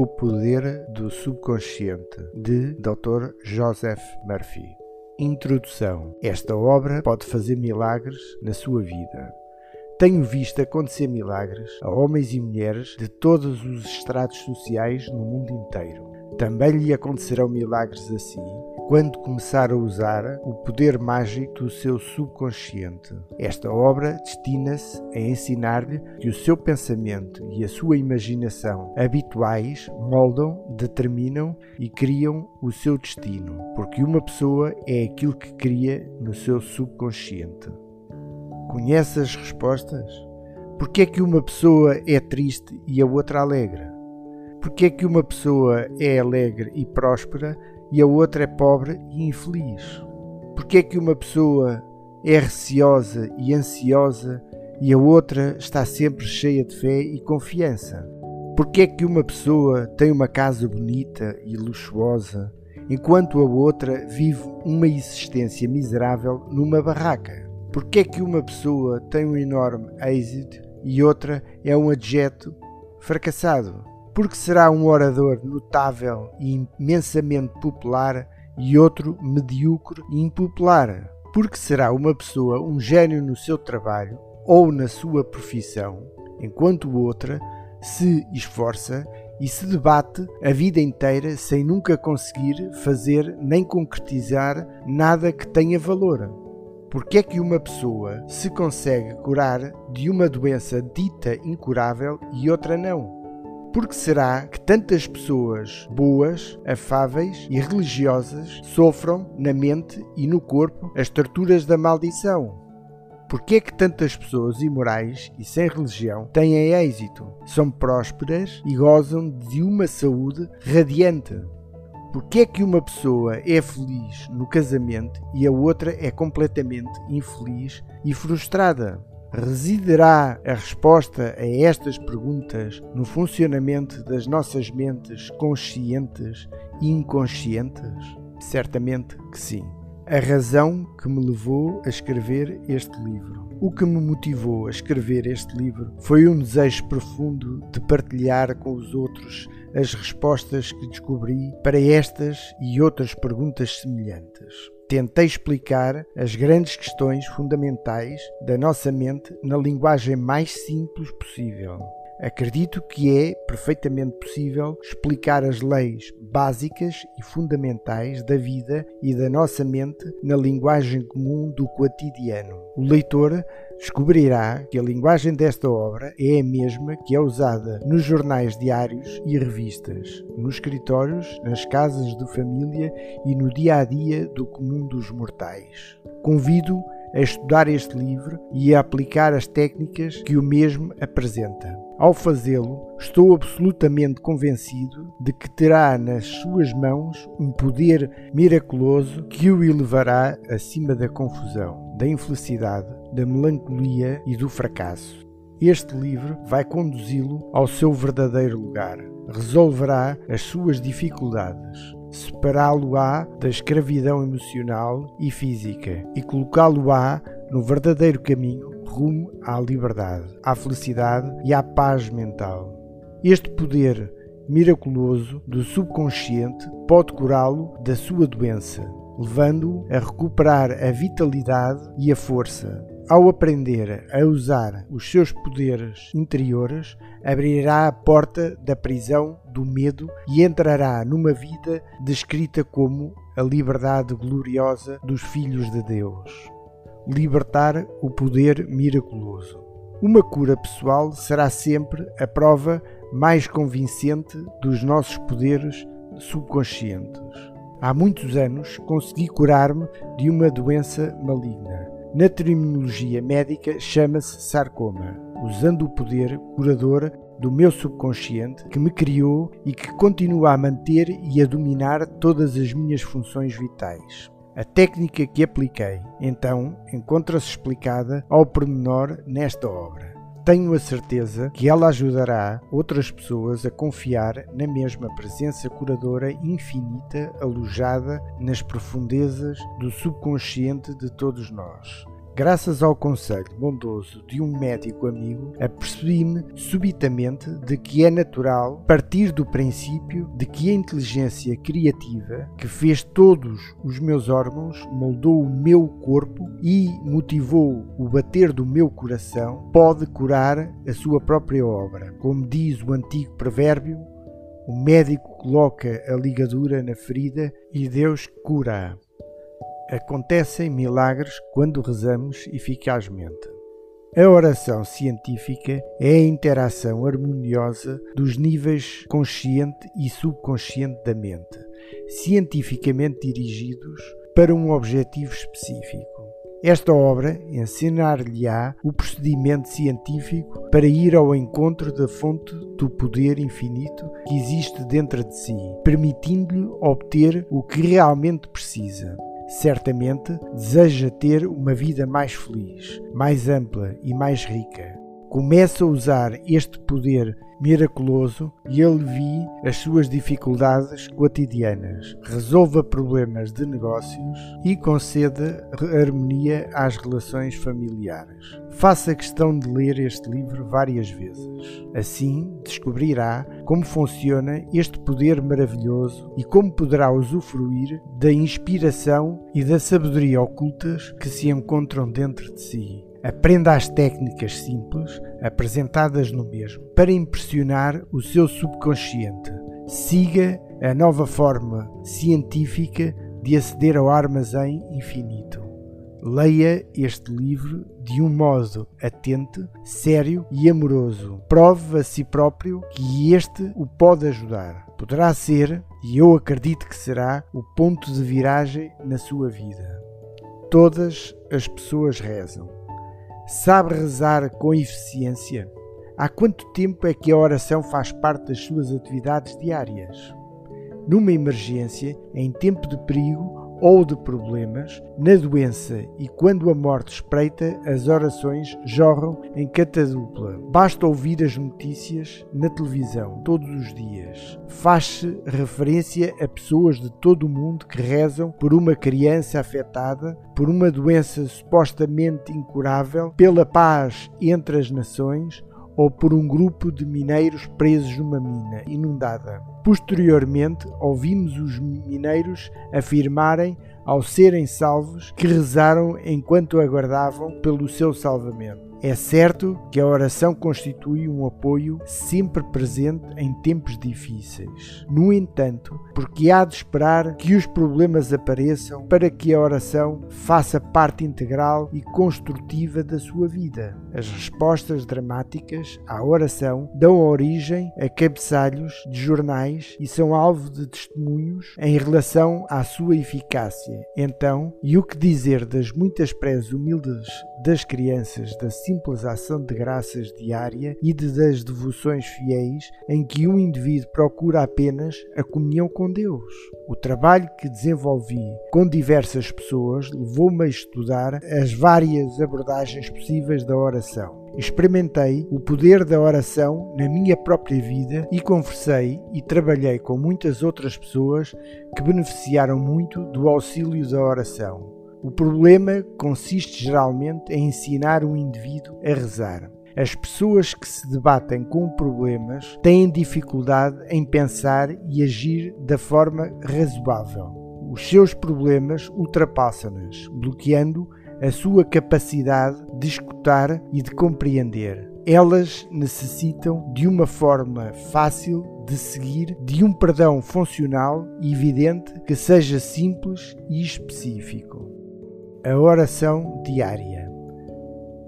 O Poder do Subconsciente, de Dr. Joseph Murphy. Introdução. Esta obra pode fazer milagres na sua vida. Tenho visto acontecer milagres a homens e mulheres de todos os estratos sociais no mundo inteiro. Também lhe acontecerão milagres a si quando começar a usar o poder mágico do seu subconsciente. Esta obra destina-se a ensinar-lhe que o seu pensamento e a sua imaginação habituais moldam, determinam e criam o seu destino, porque uma pessoa é aquilo que cria no seu subconsciente. Conhece as respostas? Porque é que uma pessoa é triste e a outra alegre? Porque é que uma pessoa é alegre e próspera e a outra é pobre e infeliz? Porque é que uma pessoa é receosa e ansiosa e a outra está sempre cheia de fé e confiança? Porque é que uma pessoa tem uma casa bonita e luxuosa enquanto a outra vive uma existência miserável numa barraca? Porque é que uma pessoa tem um enorme êxito e outra é um adjeto fracassado? Porque será um orador notável e imensamente popular e outro medíocre e impopular, porque será uma pessoa um gênio no seu trabalho ou na sua profissão, enquanto outra se esforça e se debate a vida inteira sem nunca conseguir fazer nem concretizar nada que tenha valor. Porque é que uma pessoa se consegue curar de uma doença dita incurável e outra não? Por que será que tantas pessoas boas, afáveis e religiosas sofram na mente e no corpo as torturas da maldição? Por que é que tantas pessoas imorais e sem religião têm êxito, são prósperas e gozam de uma saúde radiante? Por que é que uma pessoa é feliz no casamento e a outra é completamente infeliz e frustrada? Residerá a resposta a estas perguntas no funcionamento das nossas mentes conscientes e inconscientes? Certamente que sim. A razão que me levou a escrever este livro. O que me motivou a escrever este livro foi um desejo profundo de partilhar com os outros as respostas que descobri para estas e outras perguntas semelhantes tentei explicar as grandes questões fundamentais da nossa mente na linguagem mais simples possível. Acredito que é perfeitamente possível explicar as leis básicas e fundamentais da vida e da nossa mente na linguagem comum do cotidiano. O leitor descobrirá que a linguagem desta obra é a mesma que é usada nos jornais diários e revistas, nos escritórios, nas casas de família e no dia a dia do comum dos mortais. Convido a estudar este livro e a aplicar as técnicas que o mesmo apresenta. Ao fazê-lo, estou absolutamente convencido de que terá nas suas mãos um poder miraculoso que o elevará acima da confusão, da infelicidade, da melancolia e do fracasso. Este livro vai conduzi-lo ao seu verdadeiro lugar, resolverá as suas dificuldades, separá-lo-á da escravidão emocional e física e colocá-lo-á no verdadeiro caminho rumo à liberdade, à felicidade e à paz mental. Este poder miraculoso do subconsciente pode curá-lo da sua doença, levando-o a recuperar a vitalidade e a força. Ao aprender a usar os seus poderes interiores, abrirá a porta da prisão do medo e entrará numa vida descrita como a liberdade gloriosa dos filhos de Deus libertar o poder miraculoso. Uma cura pessoal será sempre a prova mais convincente dos nossos poderes subconscientes. Há muitos anos consegui curar-me de uma doença maligna. Na terminologia médica chama-se sarcoma, usando o poder curador do meu subconsciente que me criou e que continua a manter e a dominar todas as minhas funções vitais. A técnica que apliquei, então, encontra-se explicada ao pormenor nesta obra. Tenho a certeza que ela ajudará outras pessoas a confiar na mesma presença curadora infinita alojada nas profundezas do subconsciente de todos nós. Graças ao conselho bondoso de um médico amigo, apercebi-me subitamente de que é natural partir do princípio de que a inteligência criativa que fez todos os meus órgãos, moldou o meu corpo e motivou o bater do meu coração, pode curar a sua própria obra. Como diz o antigo provérbio, o médico coloca a ligadura na ferida e Deus cura-a. Acontecem milagres quando rezamos eficazmente. A oração científica é a interação harmoniosa dos níveis consciente e subconsciente da mente, cientificamente dirigidos para um objetivo específico. Esta obra ensinar-lhe-á o procedimento científico para ir ao encontro da fonte do poder infinito que existe dentro de si, permitindo-lhe obter o que realmente precisa certamente deseja ter uma vida mais feliz, mais ampla e mais rica. Começa a usar este poder miraculoso e alivie as suas dificuldades cotidianas, resolva problemas de negócios e conceda harmonia às relações familiares. Faça questão de ler este livro várias vezes. Assim descobrirá como funciona este poder maravilhoso e como poderá usufruir da inspiração e da sabedoria ocultas que se encontram dentro de si. Aprenda as técnicas simples apresentadas no mesmo para impressionar o seu subconsciente. Siga a nova forma científica de aceder ao armazém infinito. Leia este livro de um modo atento, sério e amoroso. Prove a si próprio que este o pode ajudar. Poderá ser, e eu acredito que será, o ponto de viragem na sua vida. Todas as pessoas rezam Sabe rezar com eficiência? Há quanto tempo é que a oração faz parte das suas atividades diárias? Numa emergência, em tempo de perigo ou de problemas, na doença e quando a morte espreita, as orações jorram em catadupla. Basta ouvir as notícias na televisão todos os dias. Faz-se referência a pessoas de todo o mundo que rezam por uma criança afetada por uma doença supostamente incurável, pela paz entre as nações ou por um grupo de mineiros presos numa mina inundada. Posteriormente, ouvimos os mineiros afirmarem, ao serem salvos, que rezaram enquanto aguardavam pelo seu salvamento. É certo que a oração constitui um apoio sempre presente em tempos difíceis. No entanto, porque há de esperar que os problemas apareçam para que a oração faça parte integral e construtiva da sua vida. As respostas dramáticas à oração dão origem a cabeçalhos de jornais e são alvo de testemunhos em relação à sua eficácia. Então, e o que dizer das muitas preces humildes das crianças da simples ação de graças diária e de das devoções fiéis em que um indivíduo procura apenas a comunhão com Deus. O trabalho que desenvolvi com diversas pessoas levou-me a estudar as várias abordagens possíveis da oração. Experimentei o poder da oração na minha própria vida e conversei e trabalhei com muitas outras pessoas que beneficiaram muito do auxílio da oração. O problema consiste geralmente em ensinar um indivíduo a rezar. As pessoas que se debatem com problemas têm dificuldade em pensar e agir da forma razoável. Os seus problemas ultrapassam-nas, bloqueando a sua capacidade de escutar e de compreender. Elas necessitam de uma forma fácil de seguir, de um perdão funcional e evidente que seja simples e específico. A oração diária.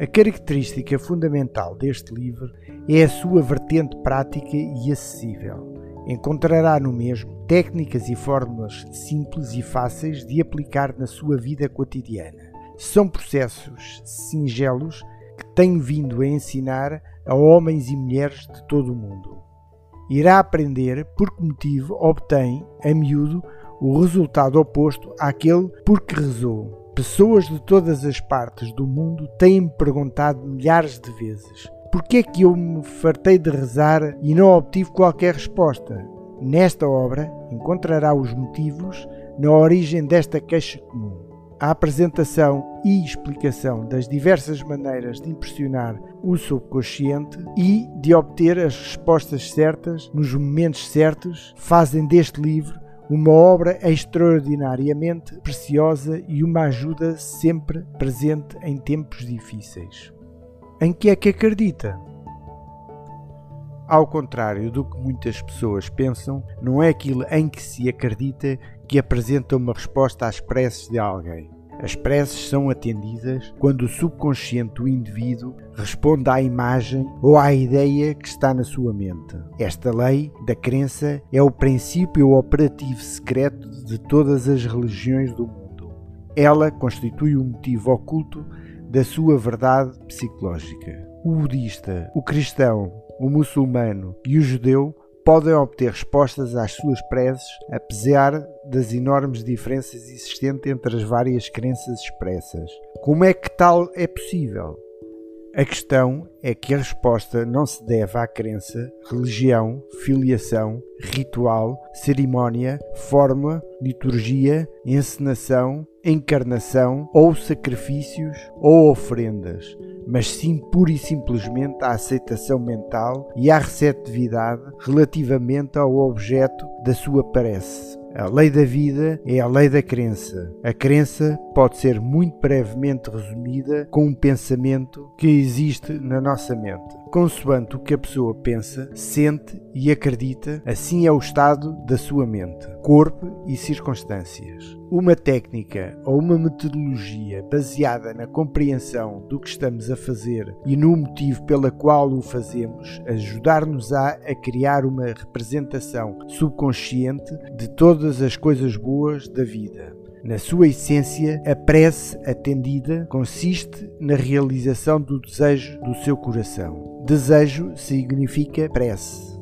A característica fundamental deste livro é a sua vertente prática e acessível. Encontrará no mesmo técnicas e fórmulas simples e fáceis de aplicar na sua vida cotidiana. São processos singelos que tenho vindo a ensinar a homens e mulheres de todo o mundo. Irá aprender por que motivo obtém, a miúdo, o resultado oposto àquele por que rezou Pessoas de todas as partes do mundo têm-me perguntado milhares de vezes por que é que eu me fartei de rezar e não obtive qualquer resposta. Nesta obra encontrará os motivos na origem desta queixa comum. a apresentação e explicação das diversas maneiras de impressionar o subconsciente e de obter as respostas certas nos momentos certos fazem deste livro uma obra extraordinariamente preciosa e uma ajuda sempre presente em tempos difíceis. Em que é que acredita? Ao contrário do que muitas pessoas pensam, não é aquilo em que se acredita que apresenta uma resposta às preces de alguém. As preces são atendidas quando o subconsciente do indivíduo responde à imagem ou à ideia que está na sua mente. Esta lei da crença é o princípio operativo secreto de todas as religiões do mundo. Ela constitui o motivo oculto da sua verdade psicológica. O budista, o cristão, o muçulmano e o judeu podem obter respostas às suas preces, apesar das enormes diferenças existentes entre as várias crenças expressas. Como é que tal é possível? A questão é que a resposta não se deve à crença, religião, filiação, ritual, cerimónia, fórmula, liturgia, encenação, encarnação ou sacrifícios ou ofrendas, mas sim pura e simplesmente à aceitação mental e à receptividade relativamente ao objeto da sua prece. A lei da vida é a lei da crença. A crença pode ser muito brevemente resumida com um pensamento que existe na nossa mente. Consoante o que a pessoa pensa, sente e acredita, assim é o estado da sua mente, corpo e circunstâncias. Uma técnica ou uma metodologia baseada na compreensão do que estamos a fazer e no motivo pela qual o fazemos ajudar-nos-á a criar uma representação subconsciente de todas as coisas boas da vida. Na sua essência, a prece atendida consiste na realização do desejo do seu coração. Desejo significa prece.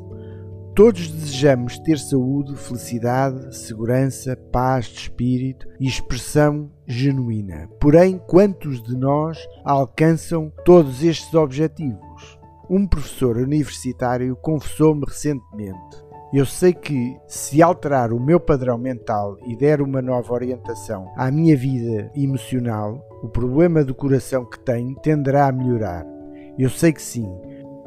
Todos desejamos ter saúde, felicidade, segurança, paz de espírito e expressão genuína. Porém, quantos de nós alcançam todos estes objetivos? Um professor universitário confessou-me recentemente eu sei que se alterar o meu padrão mental e der uma nova orientação à minha vida emocional, o problema do coração que tenho tenderá a melhorar. Eu sei que sim.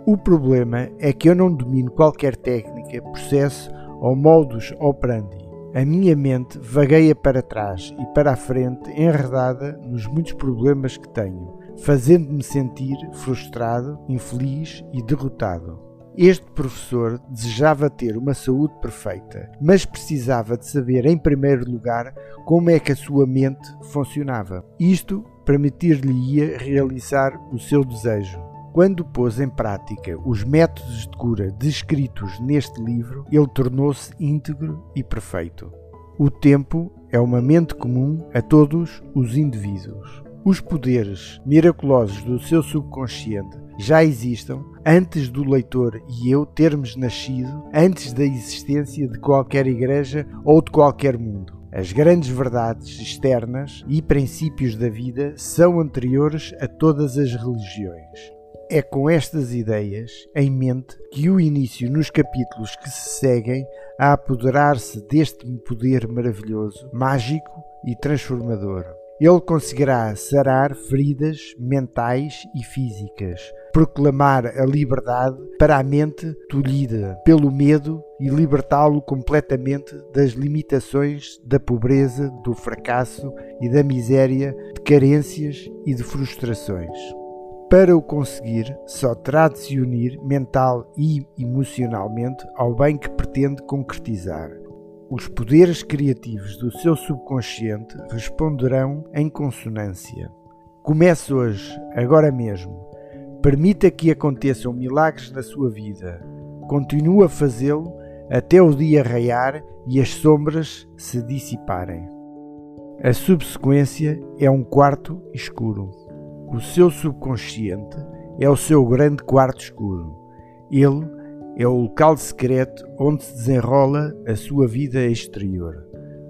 O problema é que eu não domino qualquer técnica, processo ou modus operandi. A minha mente vagueia para trás e para a frente, enredada nos muitos problemas que tenho, fazendo-me sentir frustrado, infeliz e derrotado. Este professor desejava ter uma saúde perfeita, mas precisava de saber, em primeiro lugar, como é que a sua mente funcionava. Isto permitir-lhe-ia realizar o seu desejo. Quando pôs em prática os métodos de cura descritos neste livro, ele tornou-se íntegro e perfeito. O tempo é uma mente comum a todos os indivíduos. Os poderes miraculosos do seu subconsciente já existam antes do leitor e eu termos nascido, antes da existência de qualquer igreja ou de qualquer mundo. As grandes verdades externas e princípios da vida são anteriores a todas as religiões. É com estas ideias em mente que o início nos capítulos que se seguem a apoderar-se deste poder maravilhoso, mágico e transformador. Ele conseguirá sarar feridas mentais e físicas, proclamar a liberdade para a mente tolhida pelo medo e libertá-lo completamente das limitações da pobreza, do fracasso e da miséria, de carências e de frustrações. Para o conseguir, só terá de se unir mental e emocionalmente ao bem que pretende concretizar. Os poderes criativos do seu subconsciente responderão em consonância. Comece hoje, agora mesmo. Permita que aconteçam milagres na sua vida. Continue a fazê-lo até o dia raiar e as sombras se dissiparem. A subsequência é um quarto escuro. O seu subconsciente é o seu grande quarto escuro. Ele é o local secreto onde se desenrola a sua vida exterior.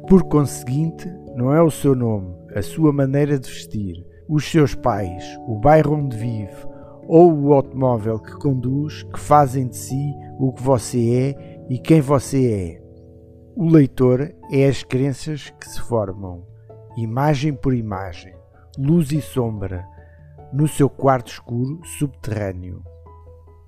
Por conseguinte, não é o seu nome, a sua maneira de vestir, os seus pais, o bairro onde vive ou o automóvel que conduz que fazem de si o que você é e quem você é. O leitor é as crenças que se formam. imagem por imagem, luz e sombra, no seu quarto escuro subterrâneo.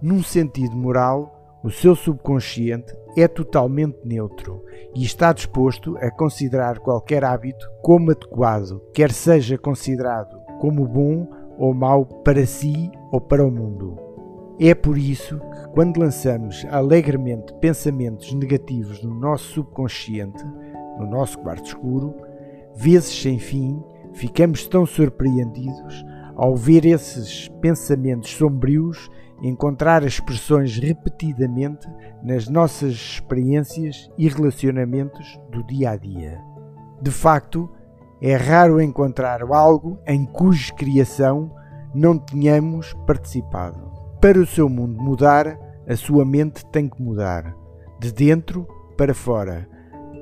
Num sentido moral, o seu subconsciente é totalmente neutro e está disposto a considerar qualquer hábito como adequado, quer seja considerado como bom ou mau para si ou para o mundo. É por isso que, quando lançamos alegremente pensamentos negativos no nosso subconsciente, no nosso quarto escuro, vezes sem fim, ficamos tão surpreendidos ao ver esses pensamentos sombrios encontrar expressões repetidamente nas nossas experiências e relacionamentos do dia a dia. De facto, é raro encontrar algo em cuja criação não tenhamos participado. Para o seu mundo mudar, a sua mente tem que mudar, de dentro para fora.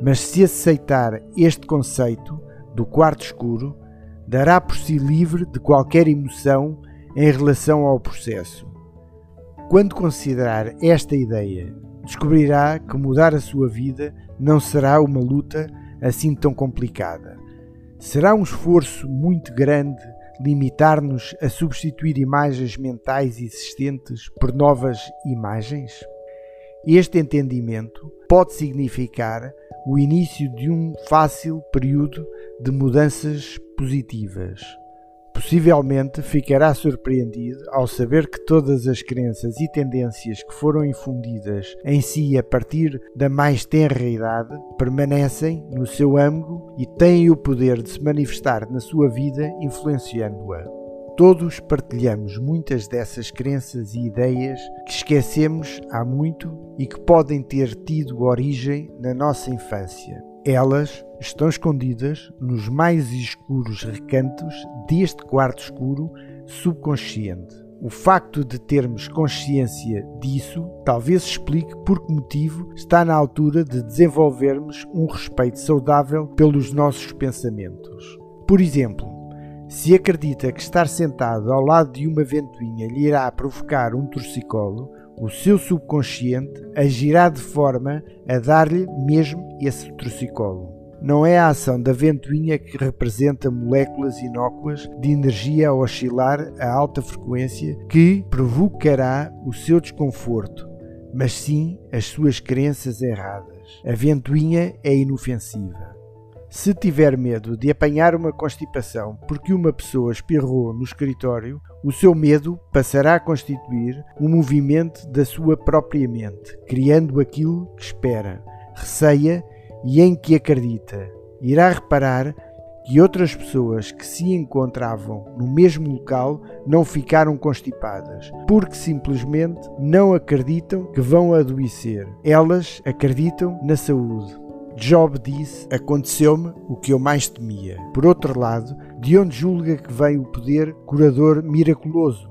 Mas se aceitar este conceito do quarto escuro, dará por si livre de qualquer emoção em relação ao processo. Quando considerar esta ideia, descobrirá que mudar a sua vida não será uma luta assim tão complicada. Será um esforço muito grande limitar-nos a substituir imagens mentais existentes por novas imagens? Este entendimento pode significar o início de um fácil período de mudanças positivas. Possivelmente ficará surpreendido ao saber que todas as crenças e tendências que foram infundidas em si a partir da mais tenra idade permanecem no seu âmago e têm o poder de se manifestar na sua vida, influenciando-a. Todos partilhamos muitas dessas crenças e ideias que esquecemos há muito e que podem ter tido origem na nossa infância. Elas estão escondidas nos mais escuros recantos deste quarto escuro subconsciente. O facto de termos consciência disso talvez explique por que motivo está na altura de desenvolvermos um respeito saudável pelos nossos pensamentos. Por exemplo, se acredita que estar sentado ao lado de uma ventoinha lhe irá provocar um torcicolo, o seu subconsciente agirá de forma a dar-lhe mesmo esse trocicolo. Não é a ação da ventoinha que representa moléculas inócuas de energia a oscilar a alta frequência que provocará o seu desconforto, mas sim as suas crenças erradas. A ventoinha é inofensiva. Se tiver medo de apanhar uma constipação porque uma pessoa espirrou no escritório, o seu medo passará a constituir um movimento da sua própria mente, criando aquilo que espera, receia e em que acredita. Irá reparar que outras pessoas que se encontravam no mesmo local não ficaram constipadas, porque simplesmente não acreditam que vão adoecer. Elas acreditam na saúde. Job disse: Aconteceu-me o que eu mais temia. Por outro lado, de onde julga que vem o poder curador miraculoso?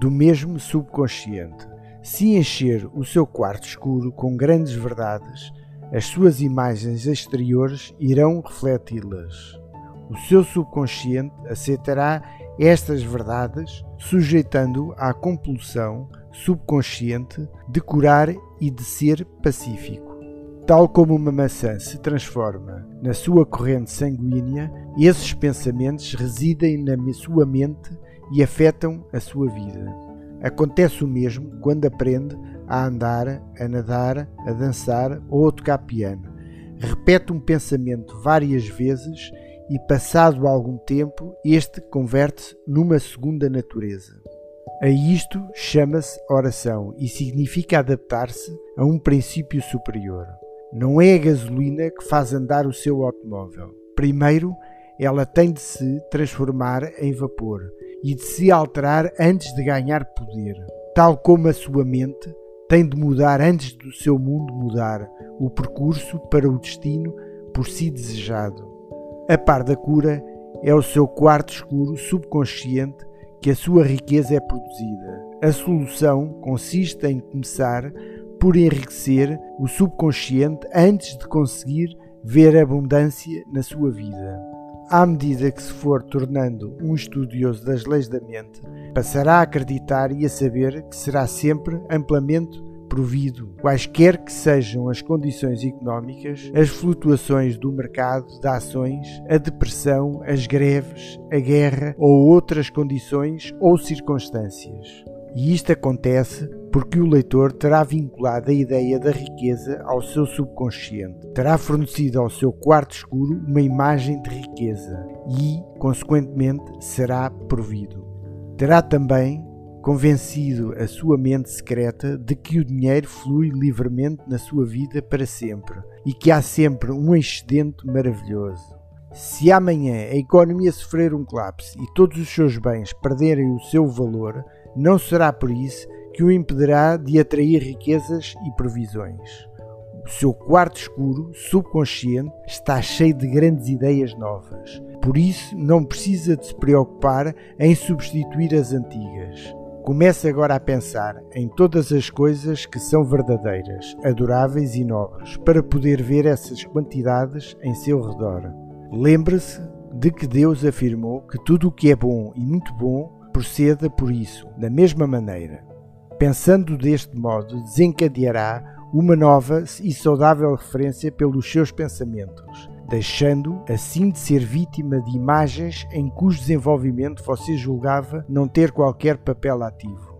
Do mesmo subconsciente. Se encher o seu quarto escuro com grandes verdades, as suas imagens exteriores irão refleti-las. O seu subconsciente aceitará estas verdades, sujeitando-o à compulsão subconsciente de curar e de ser pacífico. Tal como uma maçã se transforma na sua corrente sanguínea, esses pensamentos residem na sua mente e afetam a sua vida. Acontece o mesmo quando aprende a andar, a nadar, a dançar ou a tocar piano. Repete um pensamento várias vezes e, passado algum tempo, este converte-se numa segunda natureza. A isto chama-se oração e significa adaptar-se a um princípio superior. Não é a gasolina que faz andar o seu automóvel. Primeiro, ela tem de se transformar em vapor e de se alterar antes de ganhar poder. Tal como a sua mente tem de mudar antes do seu mundo mudar o percurso para o destino por si desejado. A par da cura, é o seu quarto escuro subconsciente que a sua riqueza é produzida. A solução consiste em começar por enriquecer o subconsciente antes de conseguir ver abundância na sua vida. À medida que se for tornando um estudioso das leis da mente, passará a acreditar e a saber que será sempre amplamente provido, quaisquer que sejam as condições económicas, as flutuações do mercado de ações, a depressão, as greves, a guerra ou outras condições ou circunstâncias. E isto acontece porque o leitor terá vinculado a ideia da riqueza ao seu subconsciente, terá fornecido ao seu quarto escuro uma imagem de riqueza e, consequentemente, será provido. Terá também convencido a sua mente secreta de que o dinheiro flui livremente na sua vida para sempre e que há sempre um excedente maravilhoso. Se amanhã a economia sofrer um colapso e todos os seus bens perderem o seu valor, não será por isso que o impedirá de atrair riquezas e provisões. O seu quarto escuro, subconsciente, está cheio de grandes ideias novas. Por isso, não precisa de se preocupar em substituir as antigas. Comece agora a pensar em todas as coisas que são verdadeiras, adoráveis e nobres, para poder ver essas quantidades em seu redor. Lembre-se de que Deus afirmou que tudo o que é bom e muito bom proceda por isso, da mesma maneira. Pensando deste modo, desencadeará uma nova e saudável referência pelos seus pensamentos, deixando assim de ser vítima de imagens em cujo desenvolvimento você julgava não ter qualquer papel ativo.